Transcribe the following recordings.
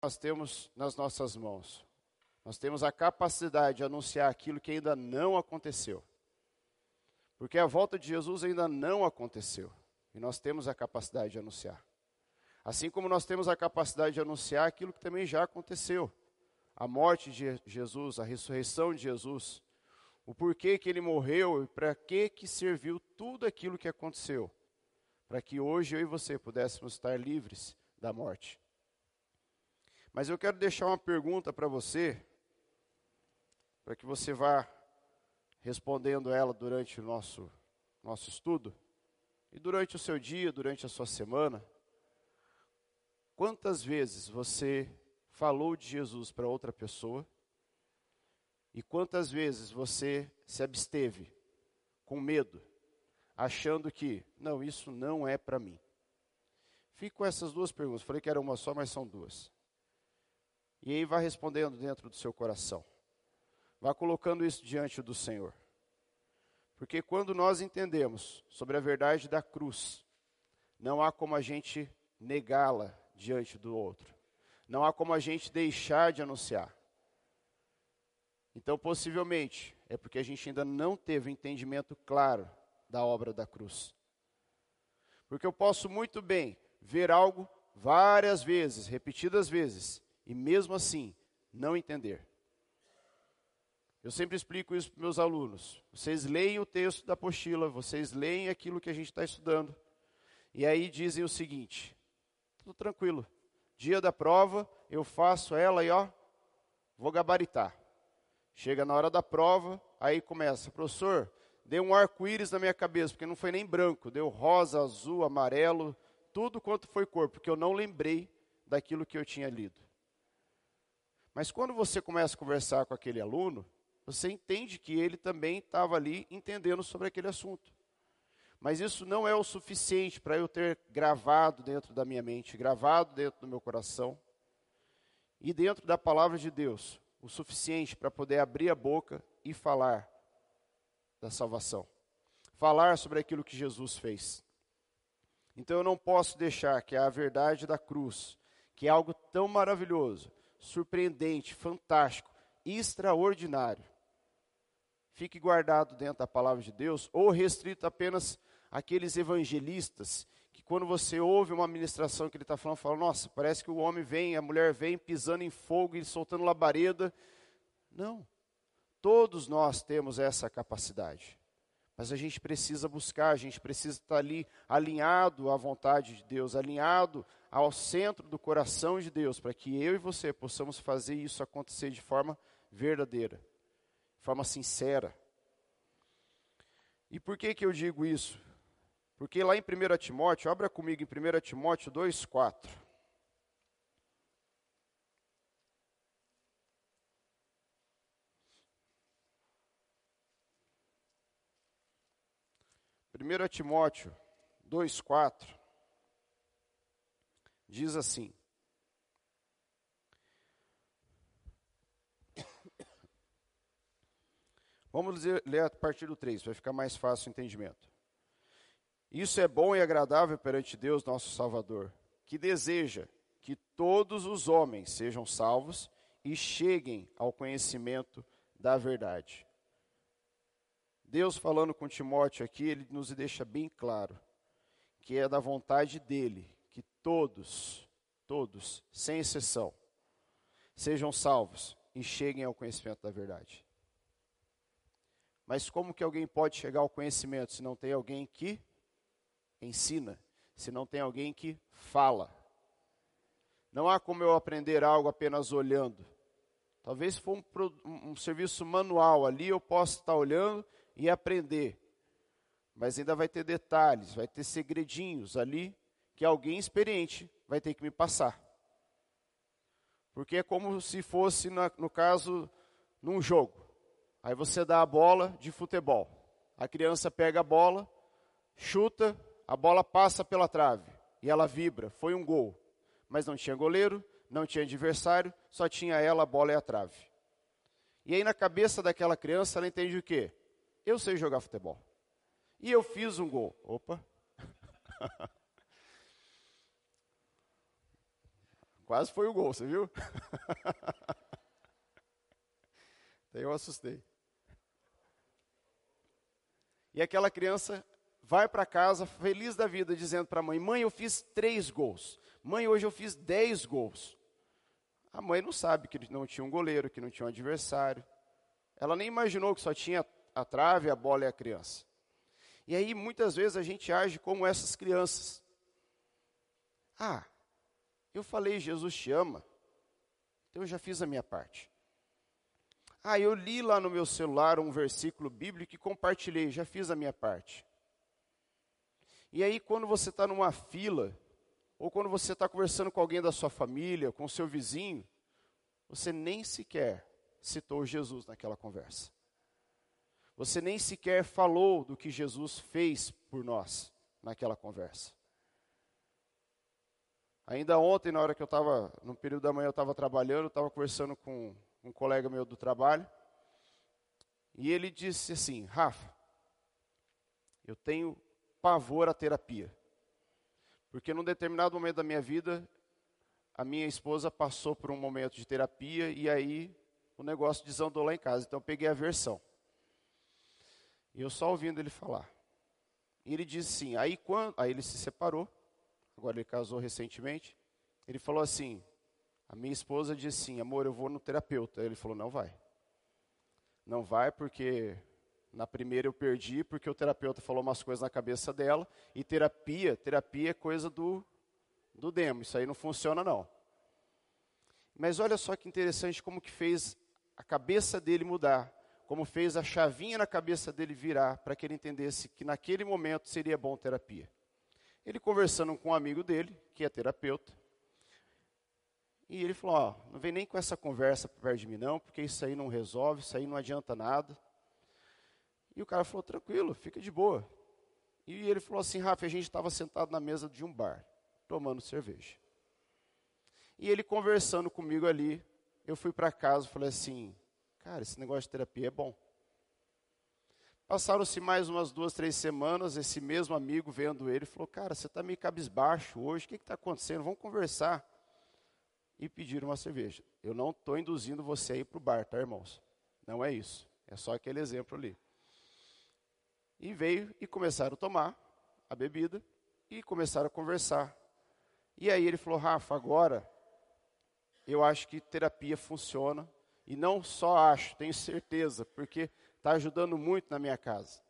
nós temos nas nossas mãos. Nós temos a capacidade de anunciar aquilo que ainda não aconteceu. Porque a volta de Jesus ainda não aconteceu. E nós temos a capacidade de anunciar. Assim como nós temos a capacidade de anunciar aquilo que também já aconteceu. A morte de Jesus, a ressurreição de Jesus, o porquê que ele morreu e para que que serviu tudo aquilo que aconteceu. Para que hoje eu e você pudéssemos estar livres da morte. Mas eu quero deixar uma pergunta para você, para que você vá respondendo ela durante o nosso, nosso estudo, e durante o seu dia, durante a sua semana. Quantas vezes você falou de Jesus para outra pessoa? E quantas vezes você se absteve com medo, achando que, não, isso não é para mim? Fique com essas duas perguntas. Falei que era uma só, mas são duas. E aí vá respondendo dentro do seu coração. Vá colocando isso diante do Senhor. Porque quando nós entendemos sobre a verdade da cruz, não há como a gente negá-la diante do outro. Não há como a gente deixar de anunciar. Então, possivelmente, é porque a gente ainda não teve entendimento claro da obra da cruz. Porque eu posso muito bem ver algo várias vezes, repetidas vezes, e mesmo assim não entender. Eu sempre explico isso para meus alunos. Vocês leem o texto da apostila, vocês leem aquilo que a gente está estudando, e aí dizem o seguinte: tudo tranquilo, dia da prova, eu faço ela e ó, vou gabaritar. Chega na hora da prova, aí começa, professor, deu um arco-íris na minha cabeça, porque não foi nem branco, deu rosa, azul, amarelo, tudo quanto foi cor, porque eu não lembrei daquilo que eu tinha lido. Mas quando você começa a conversar com aquele aluno, você entende que ele também estava ali entendendo sobre aquele assunto. Mas isso não é o suficiente para eu ter gravado dentro da minha mente, gravado dentro do meu coração e dentro da palavra de Deus, o suficiente para poder abrir a boca e falar da salvação. Falar sobre aquilo que Jesus fez. Então eu não posso deixar que a verdade da cruz, que é algo tão maravilhoso, surpreendente, fantástico, extraordinário, fique guardado dentro da palavra de Deus ou restrito apenas àqueles evangelistas que quando você ouve uma ministração que ele está falando, fala, nossa, parece que o homem vem, a mulher vem pisando em fogo e soltando labareda. Não. Todos nós temos essa capacidade. Mas a gente precisa buscar, a gente precisa estar ali alinhado à vontade de Deus, alinhado ao centro do coração de Deus, para que eu e você possamos fazer isso acontecer de forma verdadeira, de forma sincera. E por que, que eu digo isso? Porque lá em 1 Timóteo, abra comigo em 1 Timóteo 2,4. 1 Timóteo 2,4 diz assim: Vamos ler a partir do 3, vai ficar mais fácil o entendimento. Isso é bom e agradável perante Deus, nosso Salvador, que deseja que todos os homens sejam salvos e cheguem ao conhecimento da verdade. Deus falando com Timóteo aqui, ele nos deixa bem claro que é da vontade dele todos, todos, sem exceção, sejam salvos e cheguem ao conhecimento da verdade. Mas como que alguém pode chegar ao conhecimento se não tem alguém que ensina, se não tem alguém que fala? Não há como eu aprender algo apenas olhando. Talvez se for um, um serviço manual ali, eu possa estar olhando e aprender. Mas ainda vai ter detalhes, vai ter segredinhos ali que alguém experiente vai ter que me passar. Porque é como se fosse, na, no caso, num jogo. Aí você dá a bola de futebol. A criança pega a bola, chuta, a bola passa pela trave e ela vibra. Foi um gol. Mas não tinha goleiro, não tinha adversário, só tinha ela, a bola e a trave. E aí na cabeça daquela criança ela entende o quê? Eu sei jogar futebol. E eu fiz um gol. Opa. Quase foi o gol, você viu? Até eu assustei. E aquela criança vai para casa feliz da vida, dizendo para a mãe: Mãe, eu fiz três gols. Mãe, hoje eu fiz dez gols. A mãe não sabe que não tinha um goleiro, que não tinha um adversário. Ela nem imaginou que só tinha a trave, a bola e a criança. E aí, muitas vezes, a gente age como essas crianças. Ah, eu falei, Jesus te ama, então eu já fiz a minha parte. Ah, eu li lá no meu celular um versículo bíblico e compartilhei, já fiz a minha parte. E aí, quando você está numa fila, ou quando você está conversando com alguém da sua família, com seu vizinho, você nem sequer citou Jesus naquela conversa. Você nem sequer falou do que Jesus fez por nós naquela conversa. Ainda ontem, na hora que eu estava, no período da manhã, eu estava trabalhando, eu estava conversando com um colega meu do trabalho, e ele disse assim: Rafa, eu tenho pavor à terapia. Porque num determinado momento da minha vida, a minha esposa passou por um momento de terapia e aí o negócio desandou lá em casa. Então eu peguei a versão. E eu só ouvindo ele falar. E ele disse assim, aí quando, aí ele se separou, agora ele casou recentemente. Ele falou assim: a minha esposa disse assim, amor, eu vou no terapeuta. Ele falou, não vai. Não vai porque na primeira eu perdi porque o terapeuta falou umas coisas na cabeça dela. E terapia, terapia é coisa do, do demo. Isso aí não funciona não. Mas olha só que interessante como que fez a cabeça dele mudar. Como fez a chavinha na cabeça dele virar para que ele entendesse que naquele momento seria bom terapia. Ele conversando com um amigo dele, que é terapeuta, e ele falou: ó, não vem nem com essa conversa perto de mim, não, porque isso aí não resolve, isso aí não adianta nada. E o cara falou, tranquilo, fica de boa. E ele falou assim, Rafa, a gente estava sentado na mesa de um bar, tomando cerveja. E ele conversando comigo ali, eu fui para casa e falei assim, cara, esse negócio de terapia é bom. Passaram-se mais umas duas, três semanas, esse mesmo amigo vendo ele falou, cara, você está meio cabisbaixo hoje, o que está acontecendo? Vamos conversar. E pediram uma cerveja. Eu não estou induzindo você a ir para o bar, tá, irmãos? Não é isso. É só aquele exemplo ali. E veio e começaram a tomar a bebida e começaram a conversar. E aí ele falou: Rafa, agora eu acho que terapia funciona. E não só acho, tenho certeza, porque está ajudando muito na minha casa.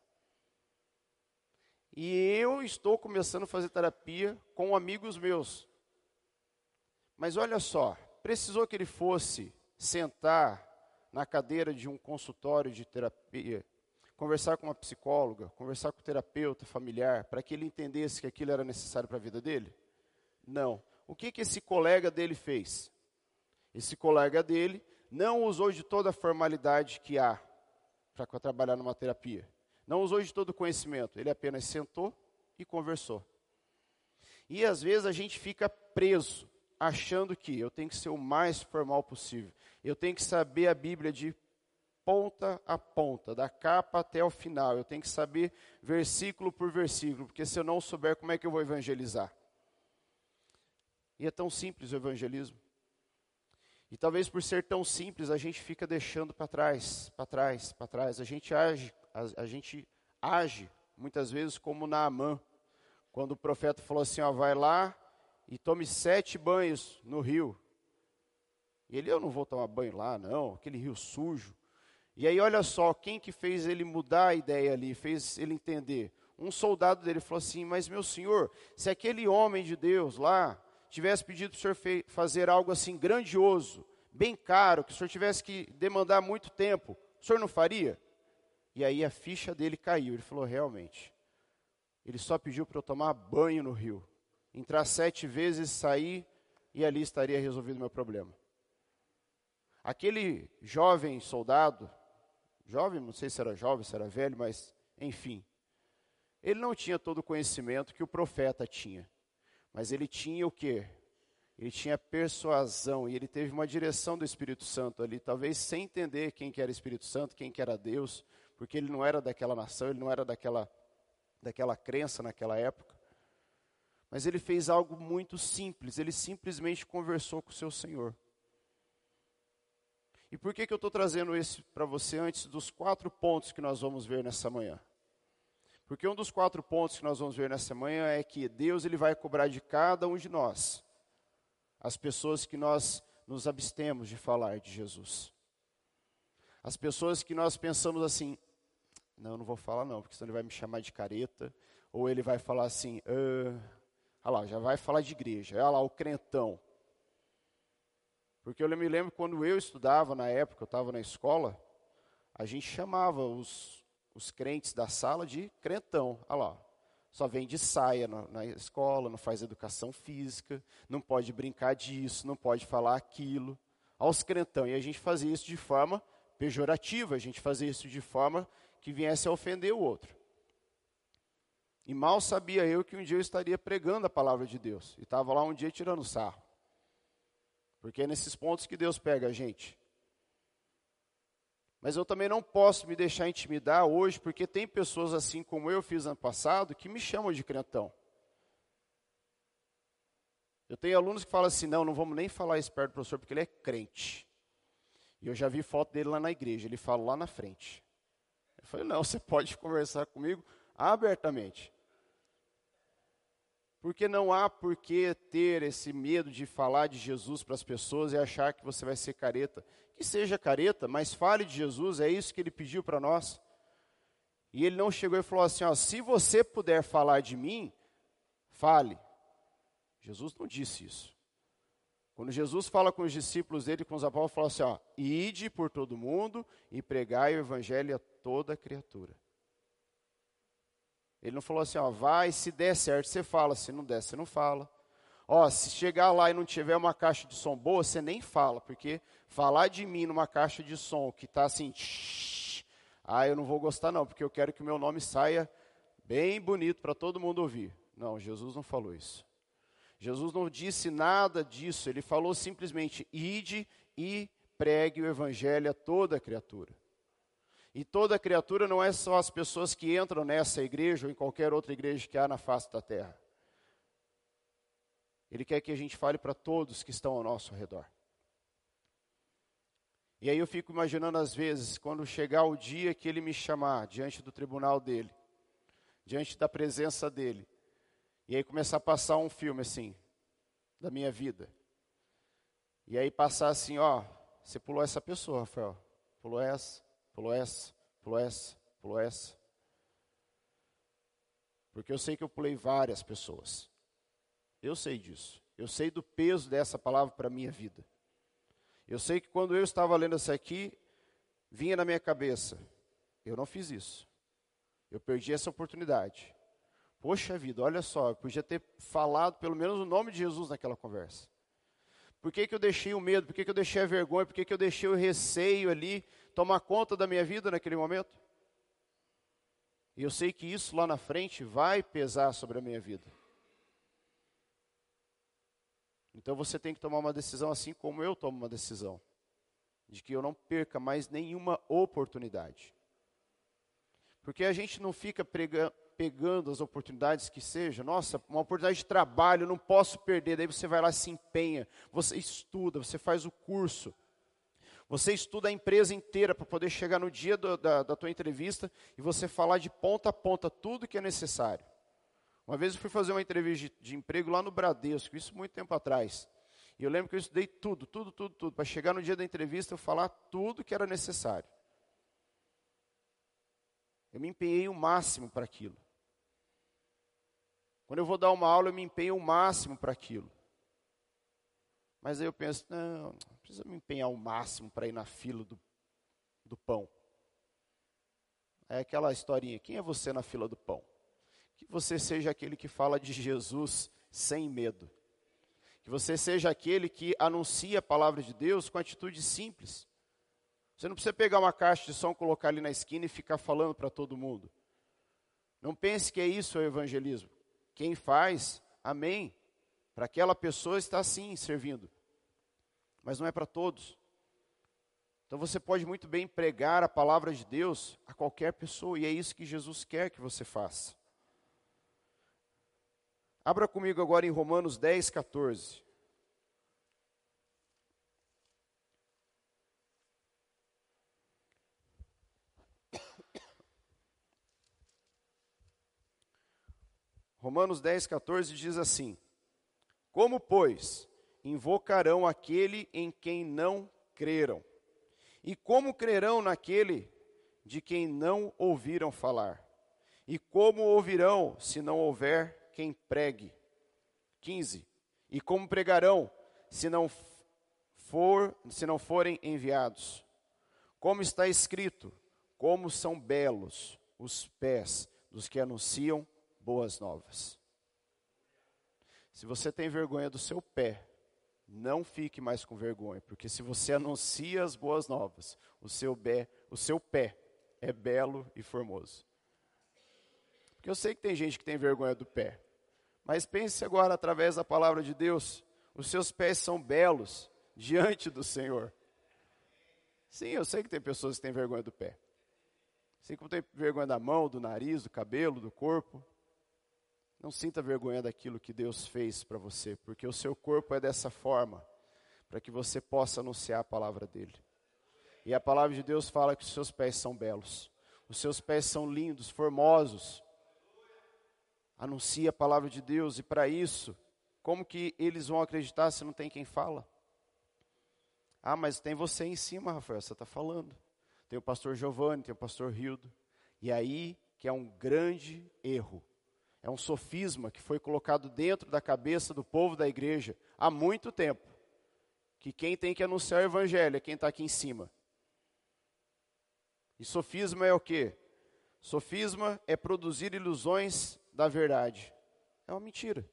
E eu estou começando a fazer terapia com amigos meus. Mas olha só, precisou que ele fosse sentar na cadeira de um consultório de terapia conversar com uma psicóloga, conversar com o terapeuta familiar, para que ele entendesse que aquilo era necessário para a vida dele? Não. O que, que esse colega dele fez? Esse colega dele não usou de toda a formalidade que há para trabalhar numa terapia. Não usou de todo o conhecimento. Ele apenas sentou e conversou. E às vezes a gente fica preso, achando que eu tenho que ser o mais formal possível. Eu tenho que saber a Bíblia de ponta a ponta, da capa até o final. Eu tenho que saber versículo por versículo, porque se eu não souber, como é que eu vou evangelizar? E é tão simples o evangelismo. E talvez por ser tão simples, a gente fica deixando para trás, para trás, para trás. A gente age, a, a, gente age muitas vezes como Naamã, quando o profeta falou assim, ó, vai lá e tome sete banhos no rio. E ele, eu não vou tomar banho lá, não, aquele rio sujo. E aí olha só, quem que fez ele mudar a ideia ali, fez ele entender? Um soldado dele falou assim: Mas meu senhor, se aquele homem de Deus lá tivesse pedido para o senhor fazer algo assim grandioso, bem caro, que o senhor tivesse que demandar muito tempo, o senhor não faria? E aí a ficha dele caiu. Ele falou: Realmente. Ele só pediu para eu tomar banho no rio, entrar sete vezes, sair e ali estaria resolvido o meu problema. Aquele jovem soldado, jovem, não sei se era jovem, se era velho, mas enfim. Ele não tinha todo o conhecimento que o profeta tinha, mas ele tinha o quê? Ele tinha persuasão e ele teve uma direção do Espírito Santo ali, talvez sem entender quem que era Espírito Santo, quem que era Deus, porque ele não era daquela nação, ele não era daquela, daquela crença naquela época. Mas ele fez algo muito simples, ele simplesmente conversou com o seu Senhor. E por que, que eu estou trazendo isso para você antes dos quatro pontos que nós vamos ver nessa manhã? Porque um dos quatro pontos que nós vamos ver nessa manhã é que Deus ele vai cobrar de cada um de nós, as pessoas que nós nos abstemos de falar de Jesus. As pessoas que nós pensamos assim, não, não vou falar não, porque senão ele vai me chamar de careta, ou ele vai falar assim, ah, lá, já vai falar de igreja, olha lá o crentão. Porque eu me lembro quando eu estudava na época, eu estava na escola, a gente chamava os, os crentes da sala de crentão. Olha lá, só vem de saia na, na, escola, não faz educação física, não pode brincar disso, não pode falar aquilo. Aos crentão. E a gente fazia isso de forma pejorativa, a gente fazia isso de forma que viesse a ofender o outro. E mal sabia eu que um dia eu estaria pregando a palavra de Deus. E estava lá um dia tirando sarro. Porque é nesses pontos que Deus pega a gente. Mas eu também não posso me deixar intimidar hoje, porque tem pessoas assim como eu fiz ano passado que me chamam de crentão. Eu tenho alunos que falam assim: não, não vamos nem falar isso perto do professor, porque ele é crente. E eu já vi foto dele lá na igreja, ele fala lá na frente. Eu falei: não, você pode conversar comigo abertamente. Porque não há por que ter esse medo de falar de Jesus para as pessoas e achar que você vai ser careta. Que seja careta, mas fale de Jesus, é isso que ele pediu para nós. E ele não chegou e falou assim: ó, se você puder falar de mim, fale. Jesus não disse isso. Quando Jesus fala com os discípulos dele, com os apóstolos, fala assim: ó, ide por todo mundo e pregai o evangelho a toda criatura. Ele não falou assim, ó, vai, se der certo, você fala, se não der, você não fala. Ó, se chegar lá e não tiver uma caixa de som boa, você nem fala, porque falar de mim numa caixa de som que está assim, shh, ah, eu não vou gostar não, porque eu quero que o meu nome saia bem bonito para todo mundo ouvir. Não, Jesus não falou isso. Jesus não disse nada disso, ele falou simplesmente: ide e pregue o evangelho a toda criatura. E toda criatura não é só as pessoas que entram nessa igreja ou em qualquer outra igreja que há na face da terra. Ele quer que a gente fale para todos que estão ao nosso redor. E aí eu fico imaginando às vezes, quando chegar o dia que ele me chamar diante do tribunal dele, diante da presença dele, e aí começar a passar um filme assim, da minha vida. E aí passar assim, ó, você pulou essa pessoa, Rafael, pulou essa, pulou essa, pulou essa, pulou essa. Porque eu sei que eu pulei várias pessoas. Eu sei disso. Eu sei do peso dessa palavra para a minha vida. Eu sei que quando eu estava lendo essa aqui, vinha na minha cabeça: eu não fiz isso. Eu perdi essa oportunidade. Poxa vida, olha só, eu podia ter falado pelo menos o nome de Jesus naquela conversa. Por que, que eu deixei o medo? Por que, que eu deixei a vergonha? Por que, que eu deixei o receio ali tomar conta da minha vida naquele momento? E eu sei que isso lá na frente vai pesar sobre a minha vida. Então você tem que tomar uma decisão assim como eu tomo uma decisão. De que eu não perca mais nenhuma oportunidade. Porque a gente não fica pregando pegando as oportunidades que seja, nossa, uma oportunidade de trabalho, não posso perder. Daí você vai lá, se empenha, você estuda, você faz o curso, você estuda a empresa inteira para poder chegar no dia do, da, da tua entrevista e você falar de ponta a ponta tudo que é necessário. Uma vez eu fui fazer uma entrevista de, de emprego lá no Bradesco, isso muito tempo atrás. E eu lembro que eu estudei tudo, tudo, tudo, tudo, para chegar no dia da entrevista eu falar tudo que era necessário. Eu me empenhei o máximo para aquilo. Quando eu vou dar uma aula, eu me empenho o máximo para aquilo. Mas aí eu penso, não, não precisa me empenhar o máximo para ir na fila do, do pão. É aquela historinha, quem é você na fila do pão? Que você seja aquele que fala de Jesus sem medo. Que você seja aquele que anuncia a palavra de Deus com atitude simples. Você não precisa pegar uma caixa de som, colocar ali na esquina e ficar falando para todo mundo. Não pense que é isso o evangelismo. Quem faz, amém. Para aquela pessoa está sim servindo. Mas não é para todos. Então você pode muito bem pregar a palavra de Deus a qualquer pessoa, e é isso que Jesus quer que você faça. Abra comigo agora em Romanos 10, 14. Romanos 10, 14 diz assim: Como, pois, invocarão aquele em quem não creram? E como crerão naquele de quem não ouviram falar? E como ouvirão se não houver quem pregue? 15. E como pregarão se não for, se não forem enviados? Como está escrito: como são belos os pés dos que anunciam boas novas. Se você tem vergonha do seu pé, não fique mais com vergonha, porque se você anuncia as boas novas, o seu pé, o seu pé é belo e formoso. Porque eu sei que tem gente que tem vergonha do pé. Mas pense agora através da palavra de Deus, os seus pés são belos diante do Senhor. Sim, eu sei que tem pessoas que têm vergonha do pé. Assim como tem vergonha da mão, do nariz, do cabelo, do corpo. Não sinta vergonha daquilo que Deus fez para você, porque o seu corpo é dessa forma, para que você possa anunciar a palavra dele. E a palavra de Deus fala que os seus pés são belos, os seus pés são lindos, formosos. Anuncie a palavra de Deus, e para isso, como que eles vão acreditar se não tem quem fala? Ah, mas tem você em cima, Rafael, você está falando. Tem o pastor Giovanni, tem o pastor Rildo. E aí que é um grande erro é um sofisma que foi colocado dentro da cabeça do povo da igreja há muito tempo. Que quem tem que anunciar o evangelho é quem está aqui em cima. E sofisma é o quê? Sofisma é produzir ilusões da verdade. É uma mentira.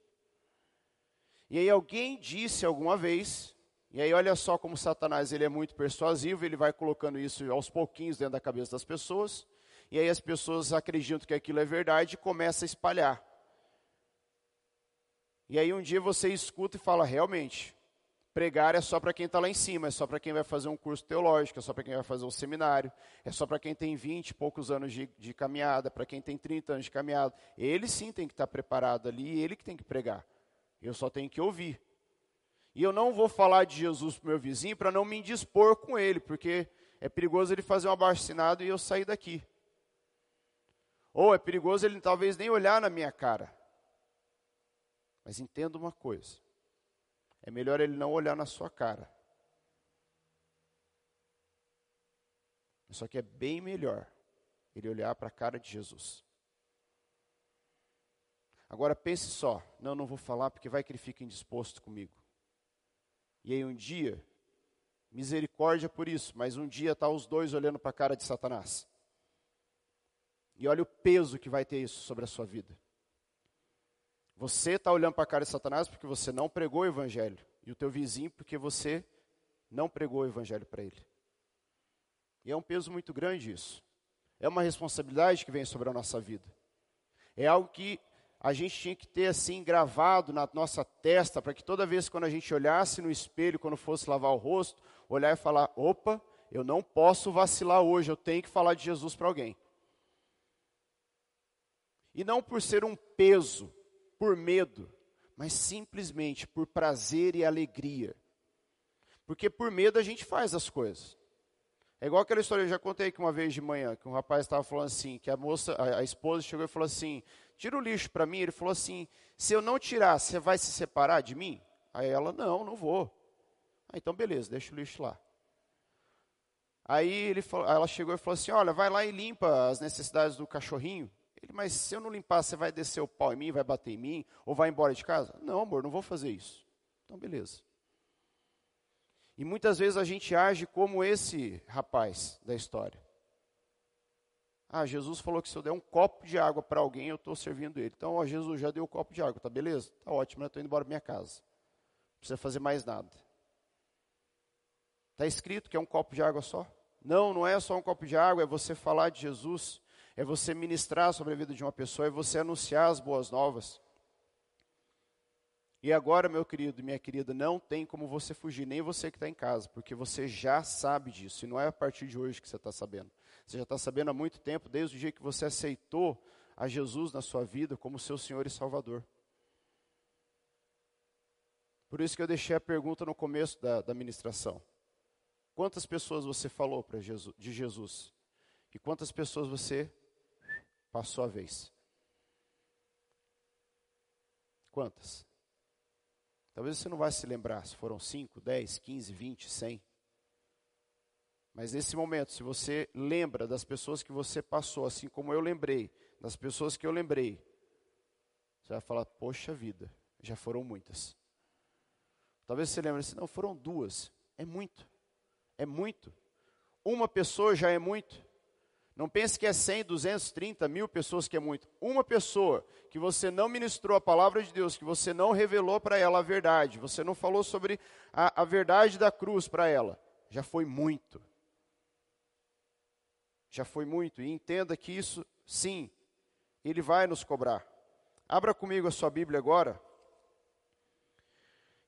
E aí alguém disse alguma vez, e aí olha só como Satanás ele é muito persuasivo, ele vai colocando isso aos pouquinhos dentro da cabeça das pessoas e aí as pessoas acreditam que aquilo é verdade e começa a espalhar. E aí um dia você escuta e fala, realmente, pregar é só para quem está lá em cima, é só para quem vai fazer um curso teológico, é só para quem vai fazer um seminário, é só para quem tem 20 e poucos anos de, de caminhada, para quem tem 30 anos de caminhada. Ele sim tem que estar tá preparado ali, ele que tem que pregar. Eu só tenho que ouvir. E eu não vou falar de Jesus para meu vizinho para não me indispor com ele, porque é perigoso ele fazer um abaixo e eu sair daqui. Ou é perigoso ele talvez nem olhar na minha cara. Mas entenda uma coisa: é melhor ele não olhar na sua cara. Só que é bem melhor ele olhar para a cara de Jesus. Agora pense só, não, não vou falar porque vai que ele fica indisposto comigo. E aí um dia, misericórdia por isso, mas um dia tá os dois olhando para a cara de Satanás. E olha o peso que vai ter isso sobre a sua vida. Você está olhando para a cara de Satanás porque você não pregou o evangelho. E o teu vizinho porque você não pregou o evangelho para ele. E é um peso muito grande isso. É uma responsabilidade que vem sobre a nossa vida. É algo que a gente tinha que ter assim gravado na nossa testa, para que toda vez quando a gente olhasse no espelho, quando fosse lavar o rosto, olhar e falar: opa, eu não posso vacilar hoje, eu tenho que falar de Jesus para alguém. E não por ser um peso, por medo, mas simplesmente por prazer e alegria. Porque por medo a gente faz as coisas. É igual aquela história, eu já contei aqui uma vez de manhã, que um rapaz estava falando assim, que a moça, a, a esposa chegou e falou assim, tira o lixo para mim. Ele falou assim, se eu não tirar, você vai se separar de mim? Aí ela, não, não vou. Ah, então beleza, deixa o lixo lá. Aí ele falou, ela chegou e falou assim, olha, vai lá e limpa as necessidades do cachorrinho. Ele, mas se eu não limpar, você vai descer o pau em mim, vai bater em mim, ou vai embora de casa? Não, amor, não vou fazer isso. Então, beleza. E muitas vezes a gente age como esse rapaz da história. Ah, Jesus falou que se eu der um copo de água para alguém, eu estou servindo ele. Então, ó, Jesus já deu um copo de água, tá beleza? Tá ótimo, né? Estou indo embora para minha casa. Não precisa fazer mais nada. Está escrito que é um copo de água só? Não, não é só um copo de água, é você falar de Jesus é você ministrar sobre a vida de uma pessoa, é você anunciar as boas novas. E agora, meu querido e minha querida, não tem como você fugir, nem você que está em casa, porque você já sabe disso, e não é a partir de hoje que você está sabendo. Você já está sabendo há muito tempo, desde o dia que você aceitou a Jesus na sua vida como seu Senhor e Salvador. Por isso que eu deixei a pergunta no começo da, da ministração. Quantas pessoas você falou Jesus, de Jesus? E quantas pessoas você passou a vez? Quantas? Talvez você não vai se lembrar se foram 5, 10, 15, 20, 100. Mas nesse momento, se você lembra das pessoas que você passou, assim como eu lembrei, das pessoas que eu lembrei, você vai falar: Poxa vida, já foram muitas. Talvez você lembre assim: Não, foram duas. É muito. É muito. Uma pessoa já é muito. Não pense que é 100, 230 mil pessoas que é muito. Uma pessoa que você não ministrou a palavra de Deus, que você não revelou para ela a verdade, você não falou sobre a, a verdade da cruz para ela, já foi muito já foi muito. E entenda que isso, sim, ele vai nos cobrar. Abra comigo a sua Bíblia agora,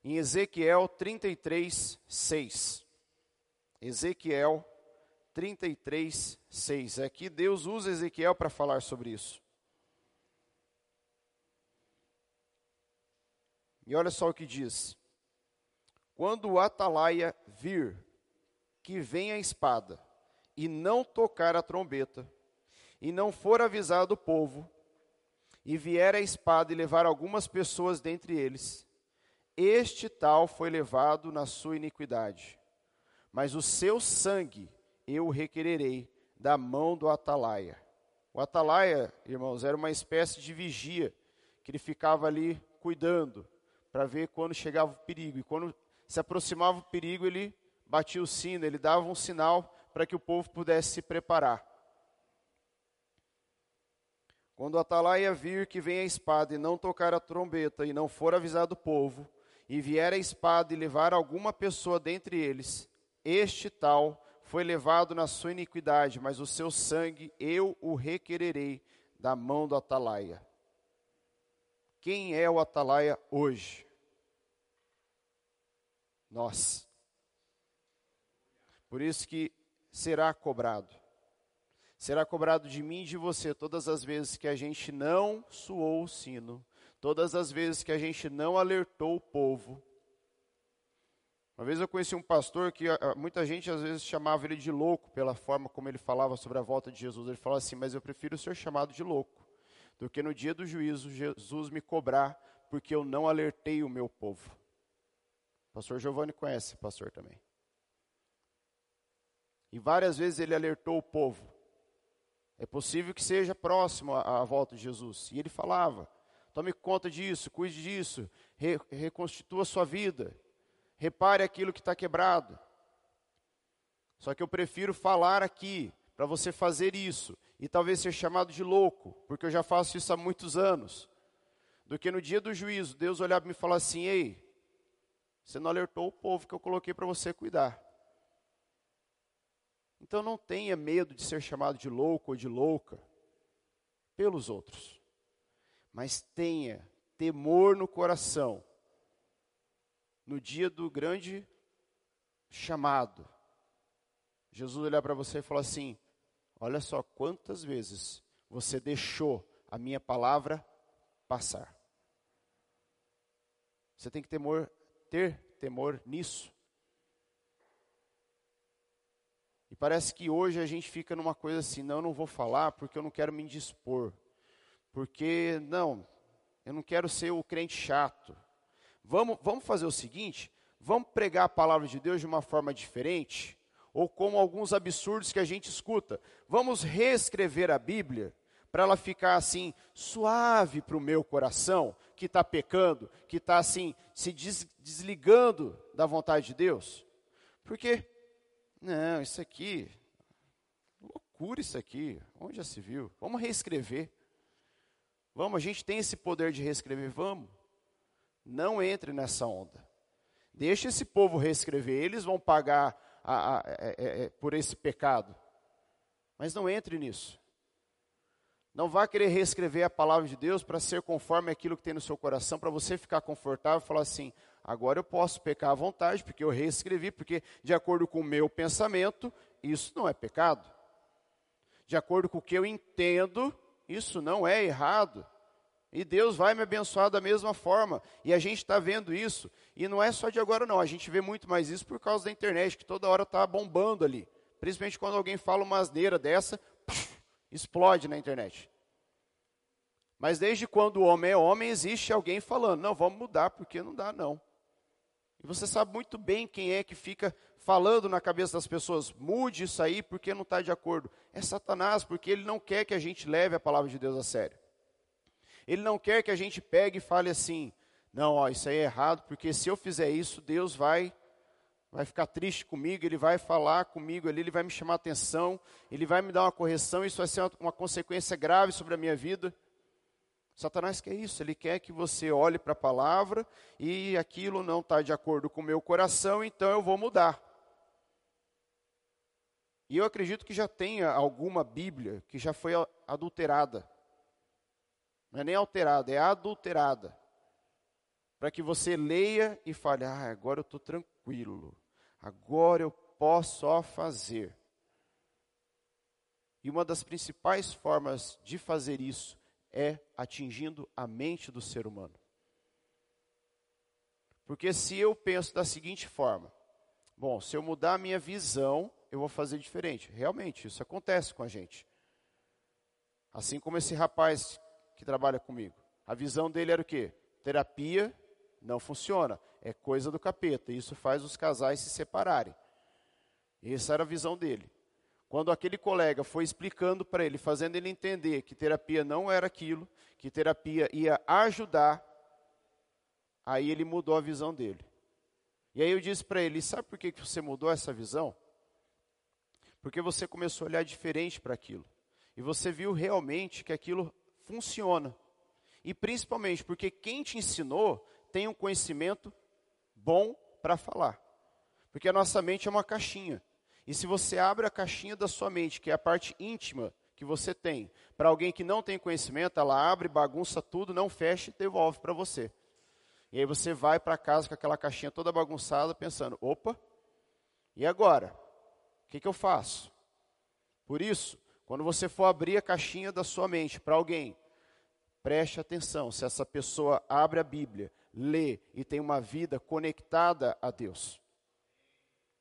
em Ezequiel 33, 6. Ezequiel 33, 6. Aqui Deus usa Ezequiel para falar sobre isso. E olha só o que diz: Quando o atalaia vir que vem a espada, e não tocar a trombeta, e não for avisado o povo, e vier a espada e levar algumas pessoas dentre eles, este tal foi levado na sua iniquidade. Mas o seu sangue eu requererei da mão do atalaia. O atalaia, irmãos, era uma espécie de vigia, que ele ficava ali cuidando, para ver quando chegava o perigo. E quando se aproximava o perigo, ele batia o sino, ele dava um sinal para que o povo pudesse se preparar. Quando o atalaia vir que vem a espada e não tocar a trombeta e não for avisado o povo, e vier a espada e levar alguma pessoa dentre eles, este tal foi levado na sua iniquidade, mas o seu sangue eu o requererei da mão do atalaia. Quem é o atalaia hoje? Nós. Por isso que será cobrado. Será cobrado de mim e de você todas as vezes que a gente não suou o sino, todas as vezes que a gente não alertou o povo. Uma vez eu conheci um pastor que muita gente às vezes chamava ele de louco pela forma como ele falava sobre a volta de Jesus. Ele falava assim: Mas eu prefiro ser chamado de louco do que no dia do juízo Jesus me cobrar porque eu não alertei o meu povo. Pastor Giovanni conhece pastor também. E várias vezes ele alertou o povo. É possível que seja próximo à, volta de Jesus. E ele falava: tome conta disso, cuide disso, re, reconstitua a sua vida, repare aquilo que está quebrado. Só que eu prefiro falar aqui, para você fazer isso, e talvez ser chamado de louco, porque eu já faço isso há muitos anos, do que no dia do juízo, Deus olhar para mim e falar assim: ei, você não alertou o povo que eu coloquei para você cuidar. Então não tenha medo de ser chamado de louco ou de louca pelos outros. Mas tenha temor no coração no dia do grande chamado. Jesus olhar para você e falar assim: Olha só quantas vezes você deixou a minha palavra passar. Você tem que temor, ter temor nisso. E parece que hoje a gente fica numa coisa assim, não, eu não vou falar porque eu não quero me indispor. Porque, não, eu não quero ser o crente chato. Vamos, vamos fazer o seguinte, vamos pregar a palavra de Deus de uma forma diferente, ou como alguns absurdos que a gente escuta. Vamos reescrever a Bíblia para ela ficar assim, suave para o meu coração, que está pecando, que está assim, se des desligando da vontade de Deus. Porque não, isso aqui, loucura isso aqui, onde já se viu? Vamos reescrever. Vamos, a gente tem esse poder de reescrever, vamos. Não entre nessa onda. Deixa esse povo reescrever, eles vão pagar a, a, a, é, é, é, por esse pecado. Mas não entre nisso. Não vá querer reescrever a palavra de Deus para ser conforme aquilo que tem no seu coração, para você ficar confortável e falar assim: Agora eu posso pecar à vontade, porque eu reescrevi, porque de acordo com o meu pensamento, isso não é pecado. De acordo com o que eu entendo, isso não é errado. E Deus vai me abençoar da mesma forma. E a gente está vendo isso. E não é só de agora, não. A gente vê muito mais isso por causa da internet, que toda hora está bombando ali. Principalmente quando alguém fala uma asneira dessa, explode na internet. Mas desde quando o homem é homem, existe alguém falando: não, vamos mudar, porque não dá, não. E você sabe muito bem quem é que fica falando na cabeça das pessoas: mude isso aí, porque não está de acordo. É Satanás, porque ele não quer que a gente leve a palavra de Deus a sério. Ele não quer que a gente pegue e fale assim: não, ó, isso aí é errado, porque se eu fizer isso, Deus vai vai ficar triste comigo, ele vai falar comigo ali, ele vai me chamar atenção, ele vai me dar uma correção, isso vai ser uma, uma consequência grave sobre a minha vida. Satanás quer isso, ele quer que você olhe para a palavra e aquilo não está de acordo com o meu coração, então eu vou mudar. E eu acredito que já tenha alguma Bíblia que já foi adulterada. Não é nem alterada, é adulterada. Para que você leia e fale: ah, agora eu estou tranquilo, agora eu posso só fazer. E uma das principais formas de fazer isso é atingindo a mente do ser humano. Porque se eu penso da seguinte forma: bom, se eu mudar a minha visão, eu vou fazer diferente. Realmente, isso acontece com a gente. Assim como esse rapaz que trabalha comigo. A visão dele era o quê? Terapia não funciona, é coisa do capeta. Isso faz os casais se separarem. Essa era a visão dele. Quando aquele colega foi explicando para ele, fazendo ele entender que terapia não era aquilo, que terapia ia ajudar, aí ele mudou a visão dele. E aí eu disse para ele: sabe por que você mudou essa visão? Porque você começou a olhar diferente para aquilo. E você viu realmente que aquilo funciona. E principalmente porque quem te ensinou tem um conhecimento bom para falar. Porque a nossa mente é uma caixinha. E se você abre a caixinha da sua mente, que é a parte íntima que você tem, para alguém que não tem conhecimento, ela abre, bagunça tudo, não fecha e devolve para você. E aí você vai para casa com aquela caixinha toda bagunçada, pensando: opa, e agora? O que, que eu faço? Por isso, quando você for abrir a caixinha da sua mente para alguém, preste atenção se essa pessoa abre a Bíblia, lê e tem uma vida conectada a Deus.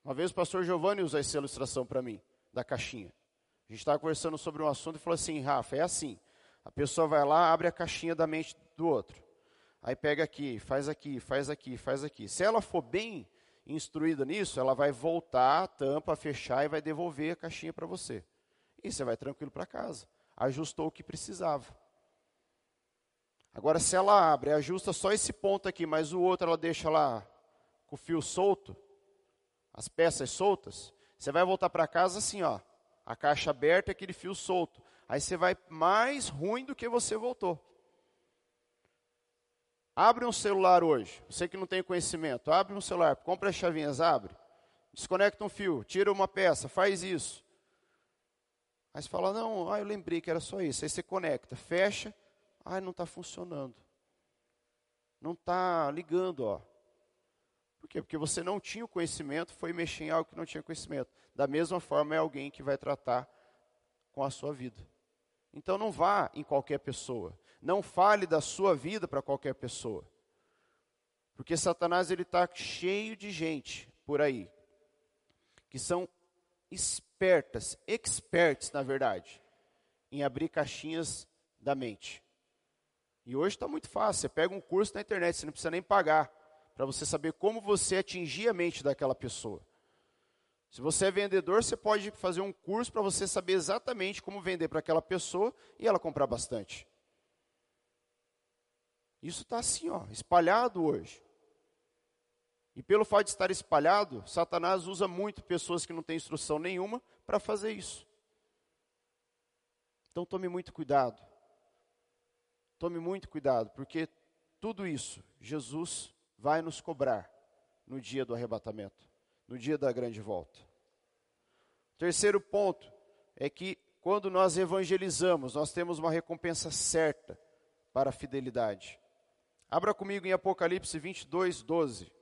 Uma vez o pastor Giovanni usou essa ilustração para mim, da caixinha. A gente estava conversando sobre um assunto e falou assim, Rafa, é assim. A pessoa vai lá, abre a caixinha da mente do outro. Aí pega aqui, faz aqui, faz aqui, faz aqui. Se ela for bem instruída nisso, ela vai voltar, tampa, fechar e vai devolver a caixinha para você. E você vai tranquilo para casa. Ajustou o que precisava. Agora, se ela abre, ajusta só esse ponto aqui, mas o outro ela deixa lá com o fio solto, as peças soltas, você vai voltar para casa assim, ó, a caixa aberta e aquele fio solto. Aí você vai mais ruim do que você voltou. Abre um celular hoje, você que não tem conhecimento, abre um celular, compra as chavinhas, abre, desconecta um fio, tira uma peça, faz isso. Aí você fala, não, ah, eu lembrei que era só isso. Aí você conecta, fecha, ah, não está funcionando. Não está ligando, ó. Por quê? Porque você não tinha o conhecimento, foi mexer em algo que não tinha conhecimento. Da mesma forma, é alguém que vai tratar com a sua vida. Então não vá em qualquer pessoa. Não fale da sua vida para qualquer pessoa. Porque Satanás ele está cheio de gente por aí que são espertas, experts, na verdade, em abrir caixinhas da mente. E hoje está muito fácil. Você pega um curso na internet, você não precisa nem pagar para você saber como você atingir a mente daquela pessoa. Se você é vendedor, você pode fazer um curso para você saber exatamente como vender para aquela pessoa e ela comprar bastante. Isso está assim, ó, espalhado hoje. E pelo fato de estar espalhado, Satanás usa muito pessoas que não têm instrução nenhuma para fazer isso. Então tome muito cuidado. Tome muito cuidado, porque tudo isso Jesus vai nos cobrar no dia do arrebatamento, no dia da grande volta. Terceiro ponto é que quando nós evangelizamos, nós temos uma recompensa certa para a fidelidade. Abra comigo em Apocalipse 22, 12.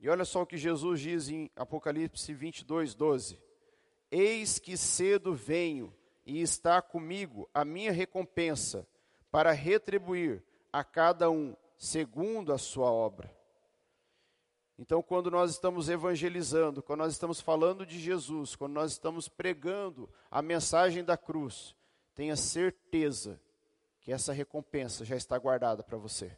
E olha só o que Jesus diz em Apocalipse 22, 12: Eis que cedo venho, e está comigo a minha recompensa, para retribuir a cada um segundo a sua obra. Então, quando nós estamos evangelizando, quando nós estamos falando de Jesus, quando nós estamos pregando a mensagem da cruz, tenha certeza que essa recompensa já está guardada para você.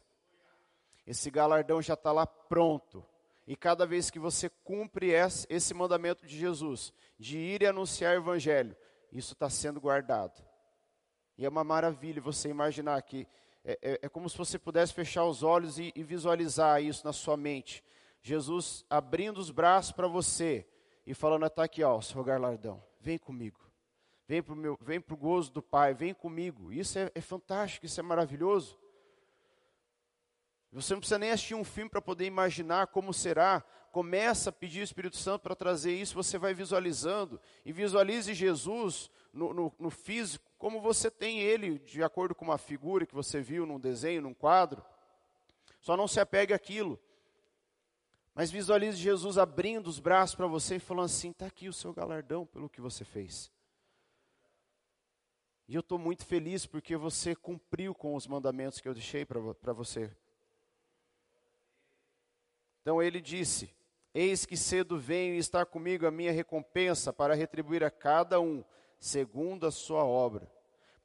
Esse galardão já está lá pronto. E cada vez que você cumpre esse mandamento de Jesus, de ir e anunciar o Evangelho, isso está sendo guardado. E é uma maravilha você imaginar que é, é, é como se você pudesse fechar os olhos e, e visualizar isso na sua mente. Jesus abrindo os braços para você e falando: está aqui, ó, seu galardão, vem comigo. Vem para o gozo do Pai, vem comigo. Isso é, é fantástico, isso é maravilhoso. Você não precisa nem assistir um filme para poder imaginar como será. Começa a pedir o Espírito Santo para trazer isso, você vai visualizando. E visualize Jesus no, no, no, físico, como você tem ele, de acordo com uma figura que você viu num desenho, num quadro. Só não se apegue àquilo. Mas visualize Jesus abrindo os braços para você e falando assim: está aqui o seu galardão pelo que você fez. E eu estou muito feliz porque você cumpriu com os mandamentos que eu deixei para você. Então ele disse: Eis que cedo venho e está comigo a minha recompensa para retribuir a cada um, segundo a sua obra.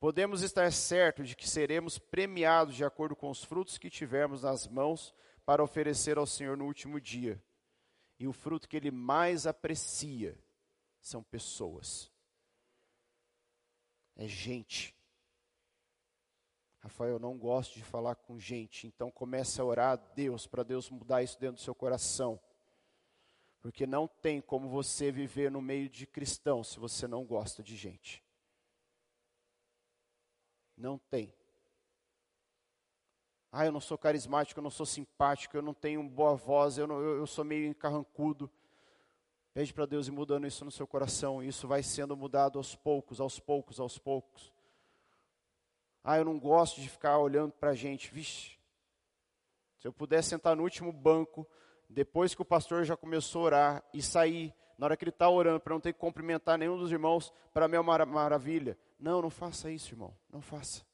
Podemos estar certos de que seremos premiados de acordo com os frutos que tivermos nas mãos para oferecer ao Senhor no último dia. E o fruto que ele mais aprecia são pessoas. É gente. Rafael, eu não gosto de falar com gente, então comece a orar a Deus para Deus mudar isso dentro do seu coração. Porque não tem como você viver no meio de cristãos se você não gosta de gente. Não tem. Ah, eu não sou carismático, eu não sou simpático, eu não tenho boa voz, eu, não, eu, eu sou meio encarrancudo. Pede para Deus ir mudando isso no seu coração. Isso vai sendo mudado aos poucos, aos poucos, aos poucos. Ah, eu não gosto de ficar olhando para a gente. Vixe, se eu pudesse sentar no último banco, depois que o pastor já começou a orar, e sair, na hora que ele está orando, para não ter que cumprimentar nenhum dos irmãos, para mim é uma maravilha. Não, não faça isso, irmão. Não faça.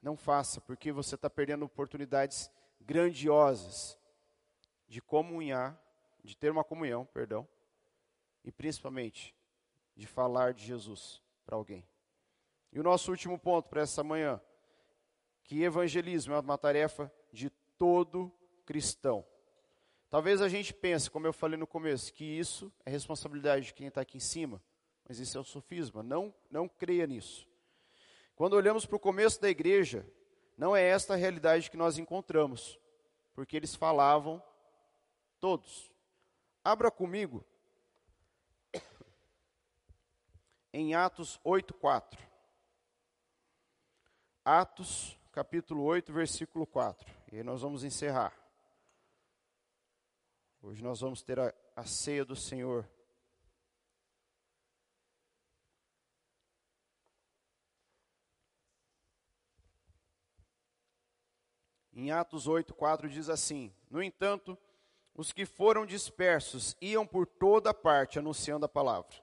Não faça, porque você está perdendo oportunidades grandiosas de comunhar, de ter uma comunhão, perdão, e principalmente de falar de Jesus para alguém. E o nosso último ponto para essa manhã, que evangelismo é uma tarefa de todo cristão. Talvez a gente pense, como eu falei no começo, que isso é responsabilidade de quem está aqui em cima, mas isso é um sofisma. Não, não creia nisso. Quando olhamos para o começo da igreja, não é esta a realidade que nós encontramos, porque eles falavam todos. Abra comigo em Atos 8:4. Atos, capítulo 8, versículo 4. E aí nós vamos encerrar. Hoje nós vamos ter a, a ceia do Senhor. Em Atos 8, 4 diz assim: No entanto, os que foram dispersos iam por toda parte anunciando a palavra.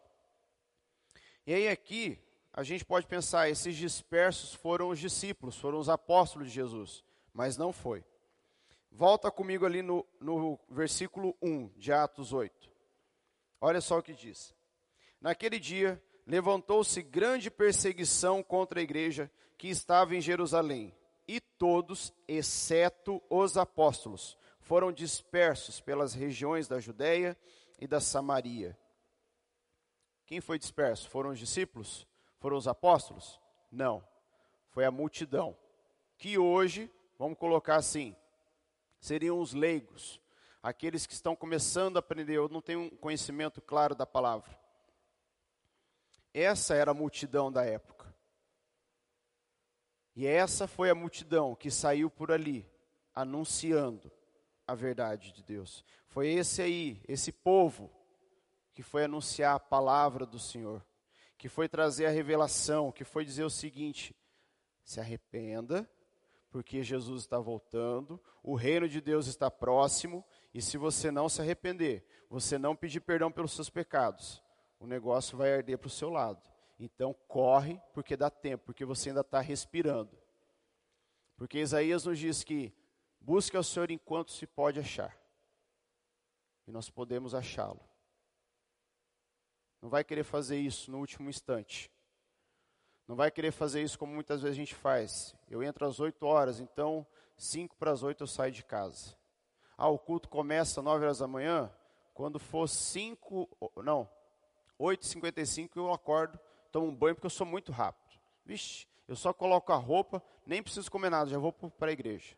E aí aqui, a gente pode pensar, esses dispersos foram os discípulos, foram os apóstolos de Jesus, mas não foi. Volta comigo ali no, no versículo 1 de Atos 8. Olha só o que diz. Naquele dia, levantou-se grande perseguição contra a igreja que estava em Jerusalém e todos, exceto os apóstolos, foram dispersos pelas regiões da Judéia e da Samaria. Quem foi disperso? Foram os discípulos? Foram os apóstolos? Não. Foi a multidão. Que hoje, vamos colocar assim, seriam os leigos, aqueles que estão começando a aprender, ou não têm um conhecimento claro da palavra. Essa era a multidão da época. E essa foi a multidão que saiu por ali, anunciando a verdade de Deus. Foi esse aí, esse povo, que foi anunciar a palavra do Senhor, que foi trazer a revelação, que foi dizer o seguinte: se arrependa, porque Jesus está voltando, o reino de Deus está próximo, e se você não se arrepender, você não pedir perdão pelos seus pecados, o negócio vai arder para o seu lado. Então corre, porque dá tempo, porque você ainda está respirando. Porque Isaías nos diz que busque ao Senhor enquanto se pode achar. E nós podemos achá-lo. Não vai querer fazer isso no último instante. Não vai querer fazer isso como muitas vezes a gente faz. Eu entro às 8 horas, então 5 para as 8 eu saio de casa. Ah, o culto começa às 9 horas da manhã. Quando for 5, não, 8h55 eu acordo, tomo um banho porque eu sou muito rápido. Vixe, eu só coloco a roupa, nem preciso comer nada, já vou para a igreja.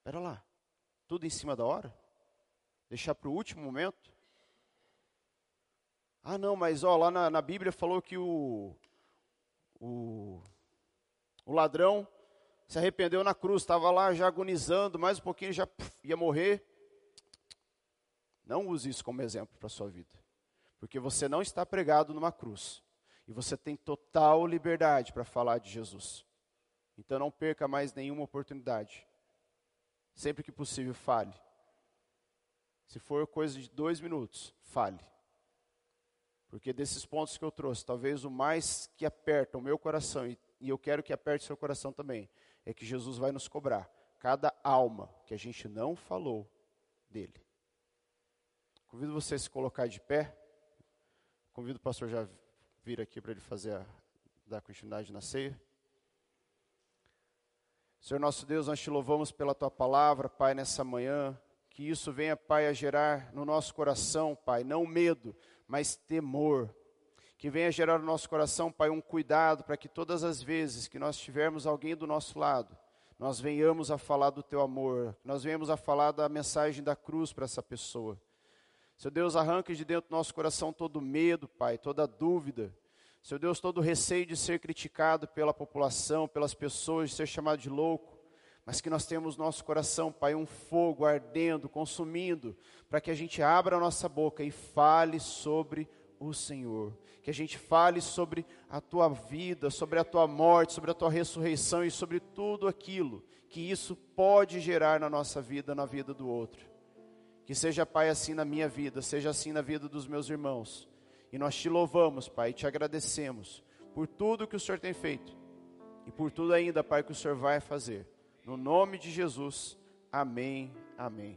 Espera lá, tudo em cima da hora? Deixar para o último momento? Ah, não, mas ó, lá na, na Bíblia falou que o, o, o ladrão se arrependeu na cruz, estava lá já agonizando, mais um pouquinho já puf, ia morrer. Não use isso como exemplo para a sua vida, porque você não está pregado numa cruz e você tem total liberdade para falar de Jesus. Então não perca mais nenhuma oportunidade. Sempre que possível, fale. Se for coisa de dois minutos, fale. Porque desses pontos que eu trouxe, talvez o mais que aperta o meu coração, e, eu quero que aperte seu coração também, é que Jesus vai nos cobrar cada alma que a gente não falou dele. Convido você a se colocar de pé. Convido o pastor já vir aqui para ele fazer a, dar continuidade na ceia. Senhor nosso Deus, nós te louvamos pela tua palavra, Pai, nessa manhã. Que isso venha, Pai, a gerar no nosso coração, Pai, não medo, mas temor. Que venha gerar no nosso coração, Pai, um cuidado para que todas as vezes que nós tivermos alguém do nosso lado, nós venhamos a falar do teu amor, nós venhamos a falar da mensagem da cruz para essa pessoa. Seu Deus, arranque de dentro do nosso coração todo medo, Pai, toda dúvida. Seu Deus, todo receio de ser criticado pela população, pelas pessoas, de ser chamado de louco mas que nós temos no nosso coração, Pai, um fogo ardendo, consumindo, para que a gente abra a nossa boca e fale sobre o Senhor. Que a gente fale sobre a tua vida, sobre a tua morte, sobre a tua ressurreição e sobre tudo aquilo que isso pode gerar na nossa vida, na vida do outro. Que seja, Pai, assim na minha vida, seja assim na vida dos meus irmãos. E nós te louvamos, Pai, e te agradecemos por tudo que o Senhor tem feito e por tudo ainda, Pai, que o Senhor vai fazer. No nome de Jesus, amém, amém.